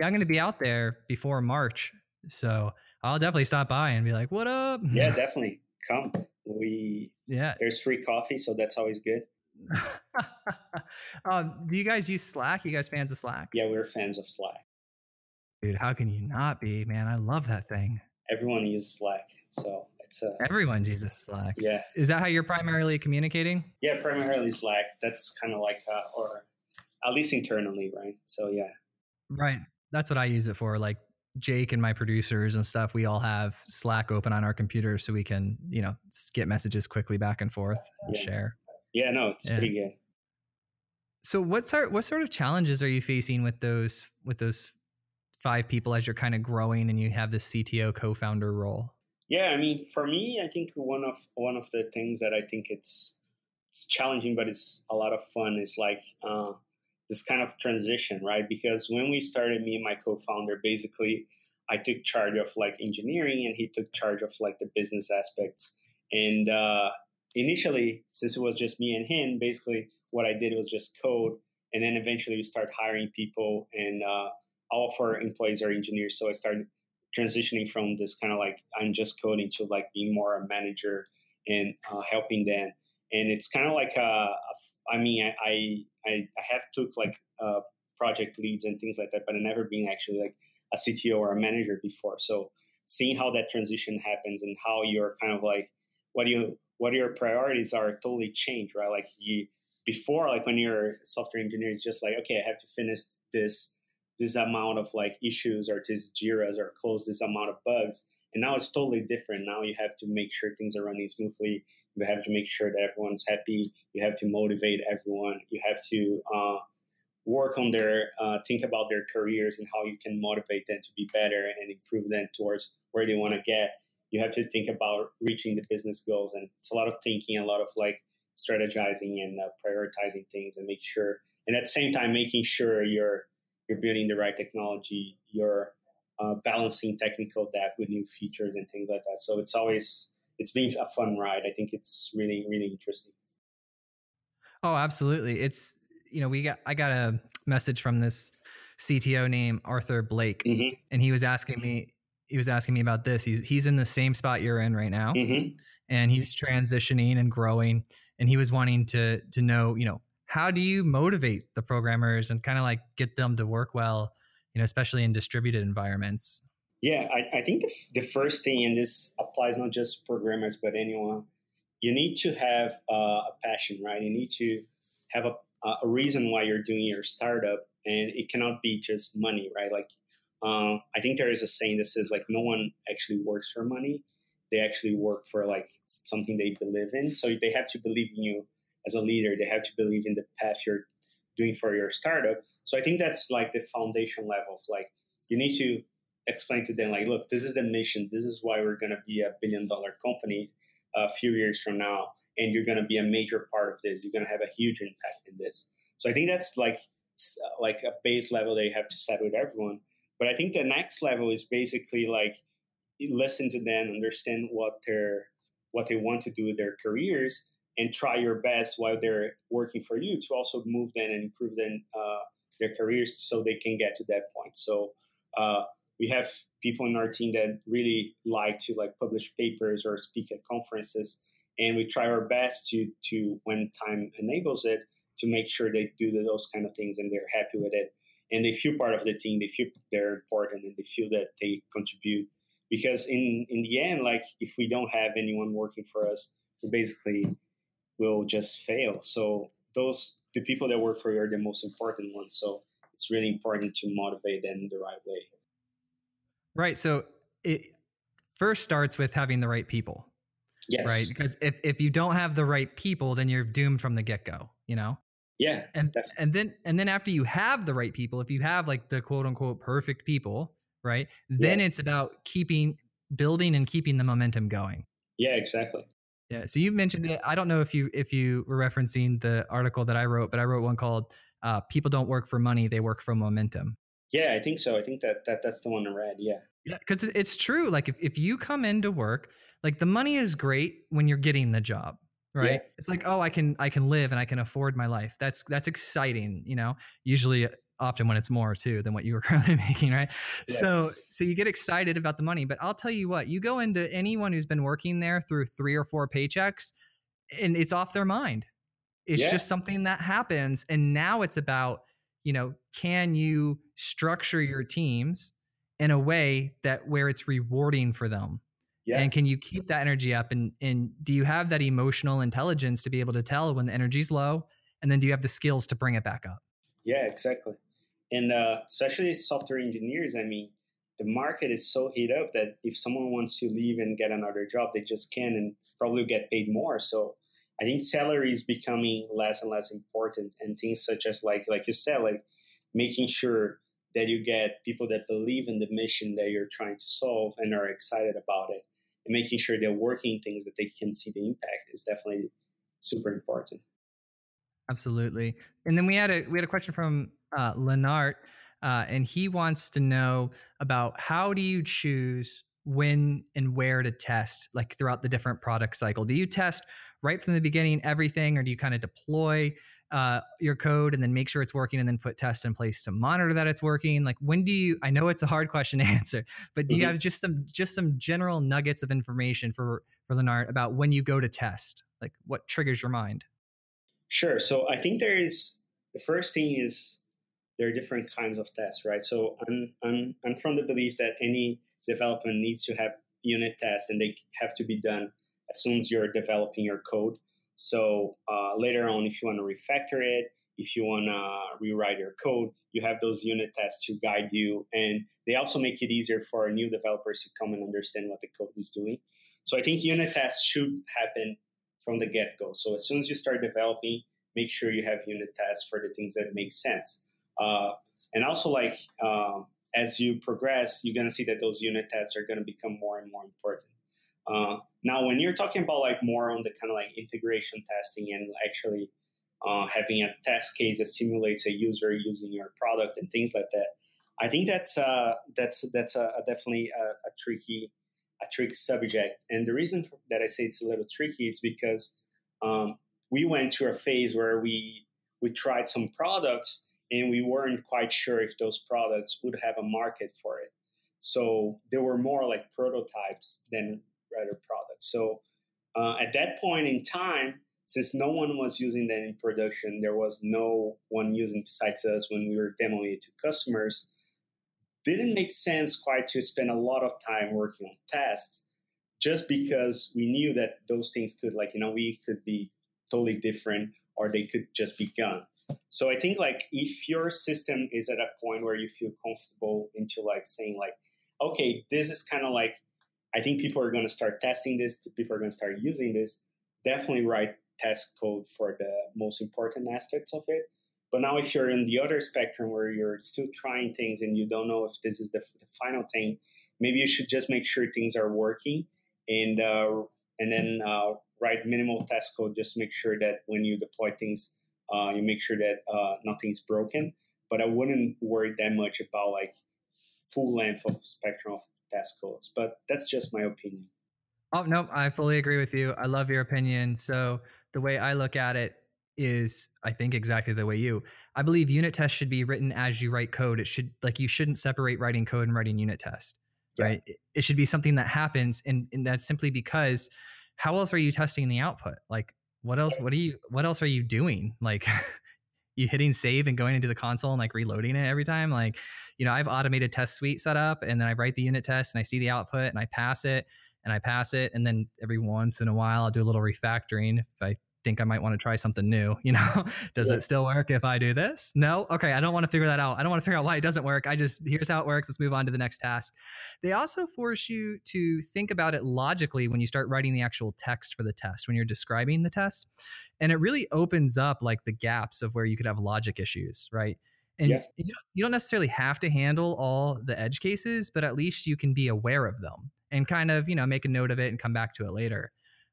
Yeah, I'm going to be out there before March. So I'll definitely stop by and be like, what up? Yeah, definitely come. We yeah. there's free coffee, so that's always good. um, do you guys use Slack? You guys fans of Slack? Yeah, we're fans of Slack. Dude, how can you not be, man? I love that thing. Everyone uses Slack, so it's a Everyone uses Slack. Yeah. Is that how you're primarily communicating? yeah primarily Slack. That's kind of like uh, or at least internally, right? So yeah, Right. That's what I use it for. Like Jake and my producers and stuff, we all have Slack open on our computer so we can, you know, get messages quickly back and forth and Yeah. share. Yeah, no, it's Yeah. pretty good. So what sort what sort of challenges are you facing with those with those five people as you're kind of growing and you have this CTO co-founder role? Yeah, I mean, for me, I think one of one of the things that I think it's it's challenging, but it's a lot of fun is like uh, this kind of transition, right? Because when we started, me and my co-founder, basically, I took charge of like engineering, and he took charge of like the business aspects. And uh, initially, since it was just me and him, basically, what I did was just code, and then eventually we start hiring people, and uh, all of our employees are engineers. So I started transitioning from this kind of like I'm just coding to like being more a manager and uh, helping them. And it's kind of like a, I mean, I, I I have took like uh, project leads and things like that, but I never been actually like a CTO or a manager before. So seeing how that transition happens and how you're kind of like what do you what your priorities are totally changed, right? Like you before, like when you're a software engineer, it's just like okay, I have to finish this this amount of like issues or this jiras or close this amount of bugs. And now it's totally different. Now you have to make sure things are running smoothly. You have to make sure that everyone's happy. You have to motivate everyone. You have to uh, work on their uh, think about their careers and how you can motivate them to be better and improve them towards where they want to get you have to think about reaching the business goals and it's a lot of thinking a lot of like strategizing and uh, prioritizing things and make sure and at the same time making sure you're you're building the right technology, you're uh, balancing technical debt with new features and things like that. So it's always it's been a fun ride. I think it's really really interesting. Oh, absolutely. It's you know, we got I got a message from this CTO named Arthur Blake Mm-hmm. and he was asking me he was asking me about this. He's he's in the same spot you're in right now Mm-hmm. and he's transitioning and growing and he was wanting to to know, you know, how do you motivate the programmers and kind of like get them to work well, you know, especially in distributed environments? Yeah, I, I think the, f- the first thing, and this applies not just programmers but anyone, you need to have uh, a passion, right? You need to have a, a reason why you're doing your startup, and it cannot be just money, right? Like, um, I think there is a saying that says like no one actually works for money; they actually work for like something they believe in. So they have to believe in you as a leader. They have to believe in the path you're doing for your startup. So I think that's like the foundation level of like you need to explain to them like, look, this is the mission. This is why we're going to be a billion dollar company a few years from now, and you're going to be a major part of this. You're going to have a huge impact in this. So I think that's like like a base level that you have to set with everyone. But I think the next level is basically like listen to them, understand what they're what they want to do with their careers, and try your best while they're working for you to also move them and improve them uh, their careers so they can get to that point. So uh, we have people in our team that really like to like publish papers or speak at conferences, and we try our best to to when time enables it to make sure they do those kind of things and they're happy with it and they feel part of the team they feel they're important and they feel that they contribute because in in the end like if we don't have anyone working for us we basically will just fail so those the people that work for you are the most important ones so it's really important to motivate them the right way Right. So it first starts with having the right people, yes right? Because if, if you don't have the right people, then you're doomed from the get go, you know? Yeah And Definitely. and then and then after you have the right people, if you have like the quote unquote perfect people, right? Then it's about keeping building and keeping the momentum going. yeah exactly Yeah. So you mentioned it. I don't know if you if you were referencing the article that I wrote, but I wrote one called uh, "People Don't Work for Money; They Work for Momentum." yeah i think so i think that, that that's the one i read yeah Yeah, because it's true. Like if, if you come into work, like the money is great when you're getting the job, right? Yeah. It's like, oh, I can I can live and I can afford my life. That's that's exciting, you know. Usually uh, often when it's more too than what you were currently making, right? Yeah. So so you get excited about the money, but I'll tell you what, you go into anyone who's been working there through three or four paychecks and it's off their mind. It's Yeah. just something that happens and now it's about, you know, can you structure your teams in a way that where it's rewarding for them yeah. And can you keep that energy up? And and do you have that emotional intelligence to be able to tell when the energy's low? And then do you have the skills to bring it back up? Yeah, exactly. And uh, especially software engineers, I mean, the market is so heat up that if someone wants to leave and get another job, they just can and probably get paid more. So I think salary is becoming less and less important, and things such as like like you said, like making sure that you get people that believe in the mission that you're trying to solve and are excited about it, and making sure they're working things that they can see the impact is definitely super important. Absolutely. And then we had a we had a question from uh, Lenart, uh, and he wants to know about how do you choose when and where to test, like throughout the different product cycle. Do you test right from the beginning everything, or do you kind of deploy uh, your code and then make sure it's working, and then put tests in place to monitor that it's working? Like when do you? I know it's a hard question to answer, but do mm-hmm. you have just some just some general nuggets of information for for Lenart about when you go to test? Like what triggers your mind? Sure. So I think there is the first thing is there are different kinds of tests, right? So I'm, I'm, I'm from the belief that any development needs to have unit tests and they have to be done as soon as you're developing your code. So uh, later on, if you want to refactor it, if you want to rewrite your code, you have those unit tests to guide you. And they also make it easier for new developers to come and understand what the code is doing. So I think unit tests should happen from the get go. So as soon as you start developing, make sure you have unit tests for the things that make sense. Uh, and also, like um, as you progress, you're going to see that those unit tests are going to become more and more important. Uh, now, when you're talking about like more on the kind of like integration testing and actually uh, having a test case that simulates a user using your product and things like that, I think that's uh, that's that's a, a definitely a, a, tricky a tricky subject. And the reason that I say it's a little tricky is because um, we went through a phase where we we tried some products and we weren't quite sure if those products would have a market for it. So they were more like prototypes than rather products. So uh, at that point in time, since no one was using that in production, there was no one using besides us when we were demoing it to customers. Didn't make sense quite to spend a lot of time working on tests, just because we knew that those things could, like you know, we could be totally different or they could just be gone. So I think like if your system is at a point where you feel comfortable into like saying like, okay, this is kind of like, I think people are going to start testing this. People are going to start using this. Definitely write test code for the most important aspects of it. But now, if you're in the other spectrum where you're still trying things and you don't know if this is the, the final thing, maybe you should just make sure things are working and uh, and then uh, write minimal test code just to make sure that when you deploy things, uh, you make sure that uh, nothing's broken. But I wouldn't worry that much about like full length of spectrum of test codes. But that's just my opinion. Oh no, I fully agree with you. I love your opinion. So the way I look at it is I think exactly the way you. I believe unit tests should be written as you write code. It should like you shouldn't separate writing code and writing unit test. Yeah. Right. It should be something that happens and, and that's simply because how else are you testing the output? Like what else what are you what else are you doing? Like you hitting save and going into the console and like reloading it every time? Like, you know, I've automated test suite set up and then I write the unit test and I see the output and I pass it and I pass it. And then every once in a while I'll do a little refactoring if I think I might want to try something new. You know, does yeah. it still work if I do this? No. Okay. I don't want to figure that out. I don't want to figure out why it doesn't work. I just, here's how it works. Let's move on to the next task. They also force you to think about it logically when you start writing the actual text for the test, when you're describing the test. And it really opens up like the gaps of where you could have logic issues, right? And yeah. you don't necessarily have to handle all the edge cases, but at least you can be aware of them and kind of, you know, make a note of it and come back to it later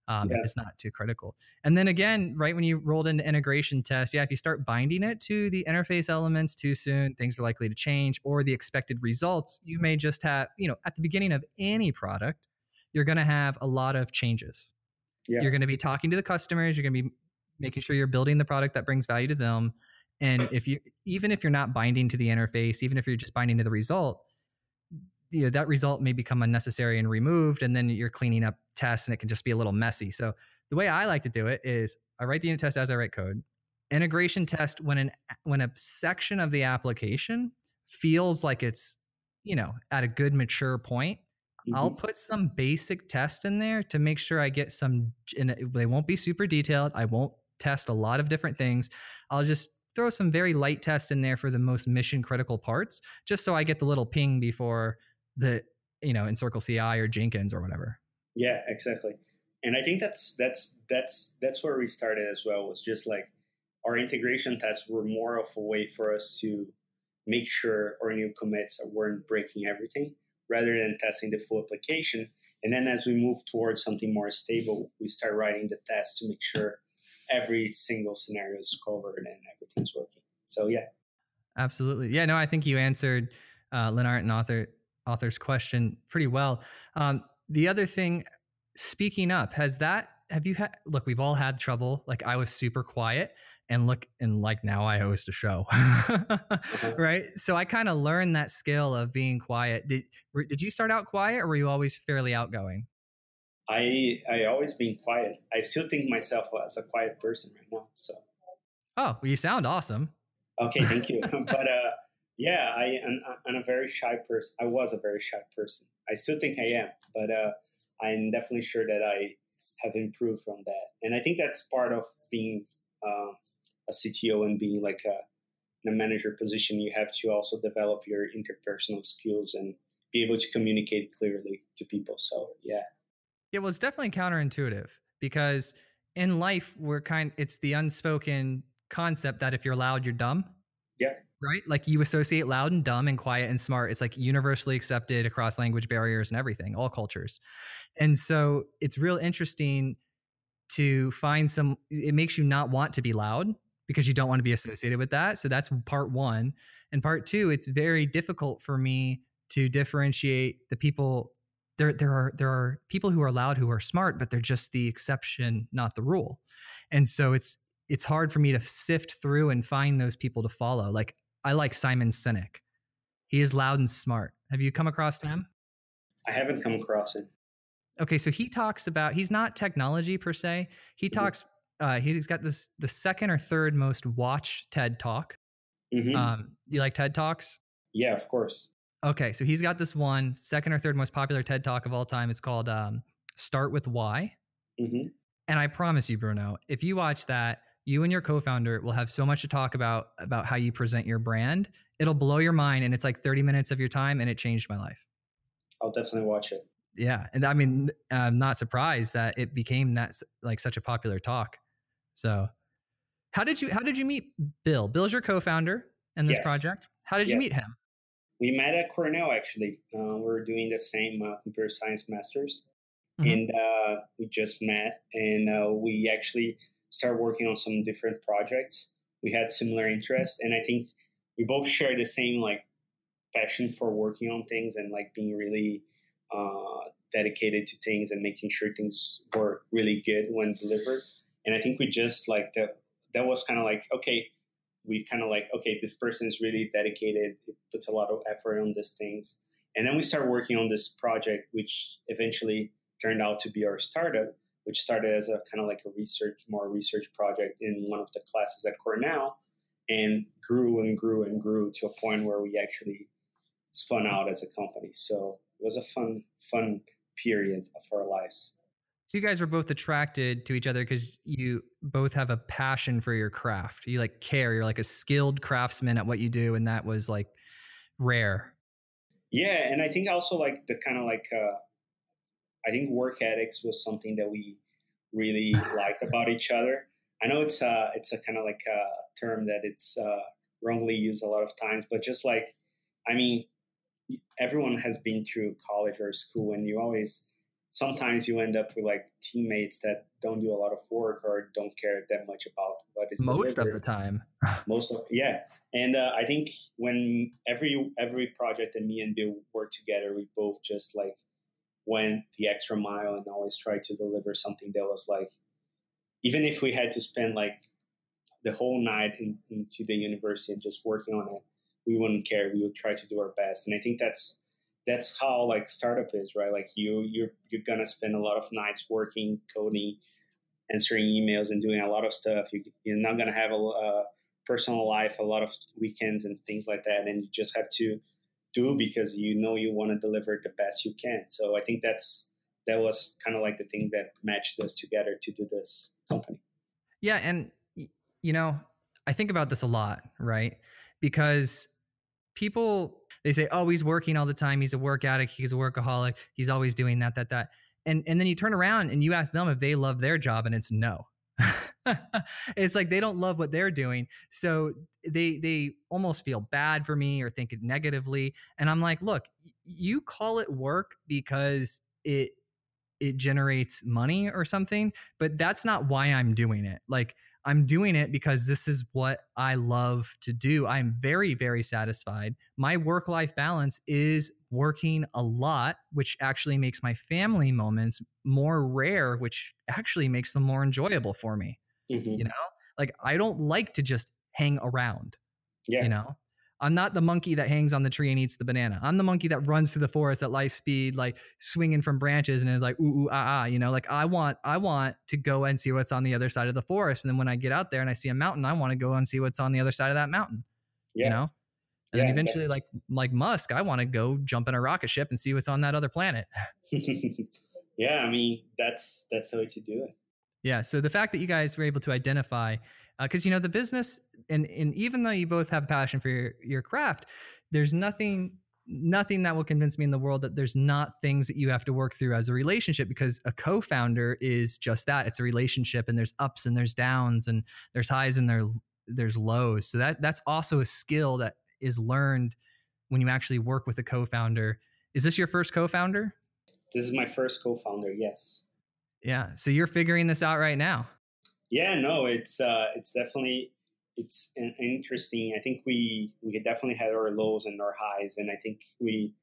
um, yeah. if it's not too critical. And then again, right when you rolled into integration test, yeah, if you start binding it to the interface elements too soon, things are likely to change, or the expected results, you may just have, you know, at the beginning of any product, you're going to have a lot of changes. Yeah. You're going to be talking to the customers, you're going to be making sure you're building the product that brings value to them. And if you, even if you're not binding to the interface, even if you're just binding to the result, you know that result may become unnecessary and removed and then you're cleaning up tests and it can just be a little messy. So the way i like to do it is i write the unit test as i write code. Integration test when an when a section of the application feels like it's you know at a good mature point mm-hmm. i'll put some basic test in there to make sure i get some and they won't be super detailed i won't test a lot of different things. I'll just throw some very light tests in there for the most mission critical parts just so i get the little ping before the you know in Circle CI or Jenkins or whatever. Yeah, exactly. And I think that's that's that's that's where we started as well. Was just like our integration tests were more of a way for us to make sure our new commits weren't breaking everything, rather than testing the full application. And then as we move towards something more stable, we start writing the tests to make sure every single scenario is covered and everything's working. So yeah. Absolutely. Yeah, no, I think you answered uh, Lennart and Arthur Arthur's question pretty well. Um, the other thing, speaking up, has that have you had look, we've all had trouble. Like I was super quiet and look and like now I host a show. uh-huh. Right? So I kind of learned that skill of being quiet. Did did you start out quiet or were you always fairly outgoing? I I always been quiet. I still think myself as a quiet person right now. So. Oh, well, you sound awesome. Okay, thank you. but uh, yeah, I am I'm a very shy person. I was a very shy person. I still think I am, but uh, I'm definitely sure that I have improved from that. And I think that's part of being um, a CTO and being like a, in a manager position. You have to also develop your interpersonal skills and be able to communicate clearly to people. So yeah. Yeah, well, it's definitely counterintuitive because in life we're kind. It's the unspoken concept that if you're loud, you're dumb. Yeah. Right. Like you associate loud and dumb and quiet and smart. It's like universally accepted across language barriers and everything, all cultures. And so it's real interesting to find some. It makes you not want to be loud because you don't want to be associated with that. So that's part one. And part two, it's very difficult for me to differentiate the people there there are there are people who are loud who are smart but they're just the exception not the rule and so it's it's hard for me to sift through and find those people to follow like i like simon sinek. He is loud and smart. Have you come across him? I haven't come across him. Okay so he talks about he's not technology per se. He mm-hmm. talks uh, he's got this the second or third most watched ted talk. Mm-hmm. um, you like ted talks? Yeah of course. Okay, so he's got this one second or third most popular TED talk of all time. It's called um, "Start with Why," mm-hmm. and I promise you, Bruno, if you watch that, you and your co-founder will have so much to talk about about how you present your brand. It'll blow your mind, and it's like thirty minutes of your time, and it changed my life. I'll definitely watch it. Yeah, and I mean, I'm not surprised that it became that like such a popular talk. So, how did you how did you meet Bill? Bill's your co-founder in this yes. project. How did yes. you meet him? we met at Cornell actually. Uh, we are doing the same uh, computer science masters, mm-hmm. and uh, we just met, and uh, we actually started working on some different projects. We had similar interests, and I think we both share the same like passion for working on things and like being really uh, dedicated to things and making sure things were really good when delivered. And I think we just like that. That was kind of like okay we kind of like, okay, this person is really dedicated, it puts a lot of effort on these things. And then we started working on this project, which eventually turned out to be our startup, which started as a kind of like a research, more research project in one of the classes at Cornell and grew and grew and grew to a point where we actually spun out as a company. So it was a fun, fun period of our lives. So you guys were both attracted to each other because you both have a passion for your craft. You like care. You're like a skilled craftsman at what you do, and that was like rare. Yeah, and I think also like the kind of like uh, I think work ethics was something that we really liked about each other. I know it's uh it's a kind of like a term that it's uh, wrongly used a lot of times, but just like I mean, everyone has been through college or school, and you always sometimes you end up with like teammates that don't do a lot of work or don't care that much about what is most delivered. of the time most of yeah and uh, i think when every every project that me and bill work together we both just like went the extra mile and always tried to deliver something that was like even if we had to spend like the whole night in, into the university and just working on it we wouldn't care we would try to do our best and i think that's that's how like startup is, right? Like you you're you're gonna spend a lot of nights working, coding, answering emails, and doing a lot of stuff. You, you're not gonna have a, a personal life, a lot of weekends and things like that, and you just have to do because you know you want to deliver the best you can. So I think that's that was kind of like the thing that matched us together to do this company. Yeah, and you know, I think about this a lot, right? Because people they say, "Oh, he's working all the time. He's a work addict. He's a workaholic. He's always doing that, that, that." And and then you turn around and you ask them if they love their job, and it's no. it's like they don't love what they're doing, so they they almost feel bad for me or think it negatively. And I'm like, look, you call it work because it it generates money or something, but that's not why I'm doing it. Like I'm doing it because this is what I love to do. I'm very, very satisfied. My work life balance is working a lot, which actually makes my family moments more rare, which actually makes them more enjoyable for me. Mm-hmm. You know, like I don't like to just hang around. Yeah. You know, I'm not the monkey that hangs on the tree and eats the banana. I'm the monkey that runs through the forest at life speed, like swinging from branches and is like ooh ooh ah ah. You know, like I want I want to go and see what's on the other side of the forest. And then when I get out there and I see a mountain, I want to go and see what's on the other side of that mountain. Yeah. You know. And yeah, then eventually, like like Musk, I want to go jump in a rocket ship and see what's on that other planet. yeah, I mean that's that's the way to do it. Yeah. So the fact that you guys were able to identify because uh, you know the business and and even though you both have passion for your your craft there's nothing nothing that will convince me in the world that there's not things that you have to work through as a relationship because a co-founder is just that it's a relationship and there's ups and there's downs and there's highs and there there's lows. So that that's also a skill that is learned when you actually work with a co-founder. Is this your first co-founder? This is my first co-founder yes yeah so you're figuring this out right now yeah, no, it's uh, it's definitely it's an interesting. I think we we definitely had our lows and our highs, and I think we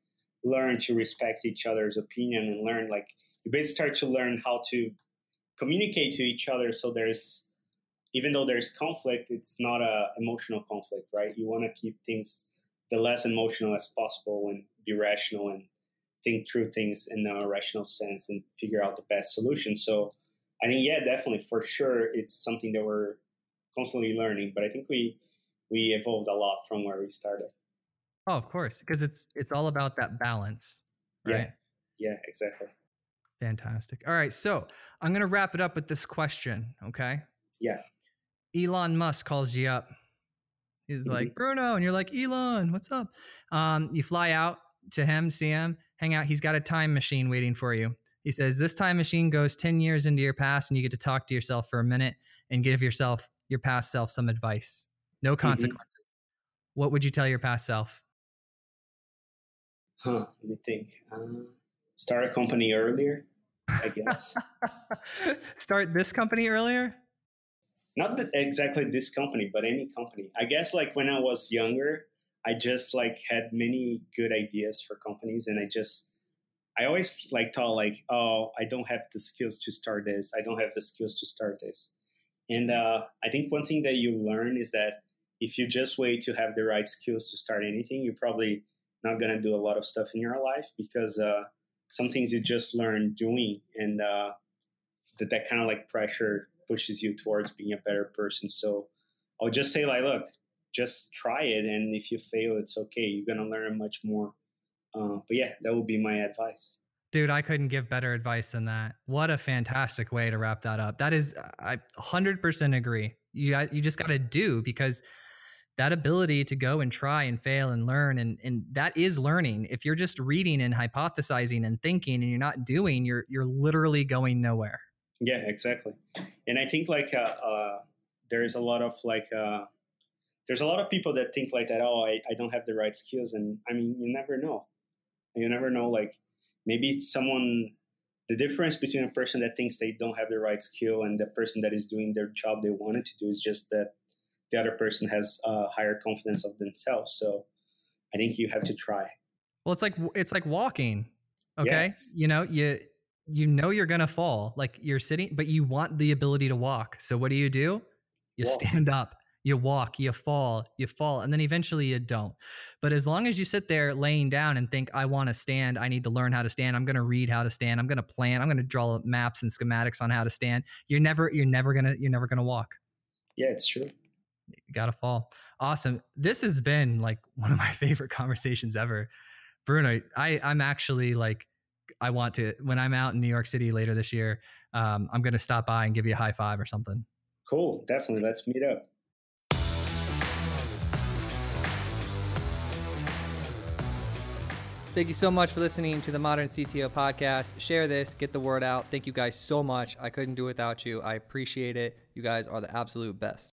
learn to respect each other's opinion and learn like you basically start to learn how to communicate to each other. So there's even though there's conflict, it's not a emotional conflict, right? You want to keep things the less emotional as possible and be rational and think through things in a rational sense and figure out the best solution. So I think yeah, definitely for sure, it's something that we're constantly learning. But I think we we evolved a lot from where we started. Oh, of course, because it's it's all about that balance, right? Yeah, yeah, exactly. Fantastic. All right, so I'm gonna wrap it up with this question. Okay. Yeah. Elon Musk calls you up. He's mm-hmm. like Bruno, and you're like Elon, what's up? Um, you fly out to him, see him, hang out. He's got a time machine waiting for you. He says this time machine goes 10 years into your past and you get to talk to yourself for a minute and give yourself, your past self, some advice. No mm-hmm. consequences. Mm-hmm. What would you tell your past self? Huh, let me think. Um, start a company earlier, I guess. start this company earlier? Not exactly this company, but any company. I guess like when I was younger, I just like had many good ideas for companies and I just I always like thought like, oh, I don't have the skills to start this. I don't have the skills to start this. And uh, I think one thing that you learn is that if you just wait to have the right skills to start anything, you're probably not gonna do a lot of stuff in your life because uh, some things you just learn doing, and uh, that that kind of like pressure pushes you towards being a better person. So I'll just say like, look, just try it, and if you fail, it's okay. You're gonna learn much more uh, but yeah, that would be my advice. Dude, I couldn't give better advice than that. What a fantastic way to wrap that up. That is, I 100% agree. You you just got to do because that ability to go and try and fail and learn and and that is learning. If you're just reading and hypothesizing and thinking and you're not doing, you're you're literally going nowhere. Yeah, exactly. And I think like uh, uh, there's a lot of like uh, there's a lot of people that think like that. Oh, I, I don't have the right skills, and I mean, you never know. You never know like maybe it's someone the difference between a person that thinks they don't have the right skill and the person that is doing their job they wanted to do is just that the other person has a higher confidence of themselves. So i think you have to try. Well it's like it's like walking okay? Yeah. you know you you know you're gonna fall. Like you're sitting but you want the ability to walk. So what do you do? You walk. stand up you walk, you fall, you fall, and then eventually you don't. But as long as you sit there laying down and think, I want to stand, I need to learn how to stand, I'm going to read how to stand, I'm going to plan, I'm going to draw maps and schematics on how to stand. You're never, you're never gonna, you're never gonna walk. Yeah, it's true. You gotta fall. Awesome. This has been like one of my favorite conversations ever, Bruno. I, I'm actually like, I want to when I'm out in New York City later this year. Um, I'm gonna stop by and give you a high five or something. Cool. Definitely. Let's meet up. Thank you so much for listening to the Modern CTO podcast. Share this, get the word out. Thank you guys so much. I couldn't do it without you. I appreciate it. You guys are the absolute best.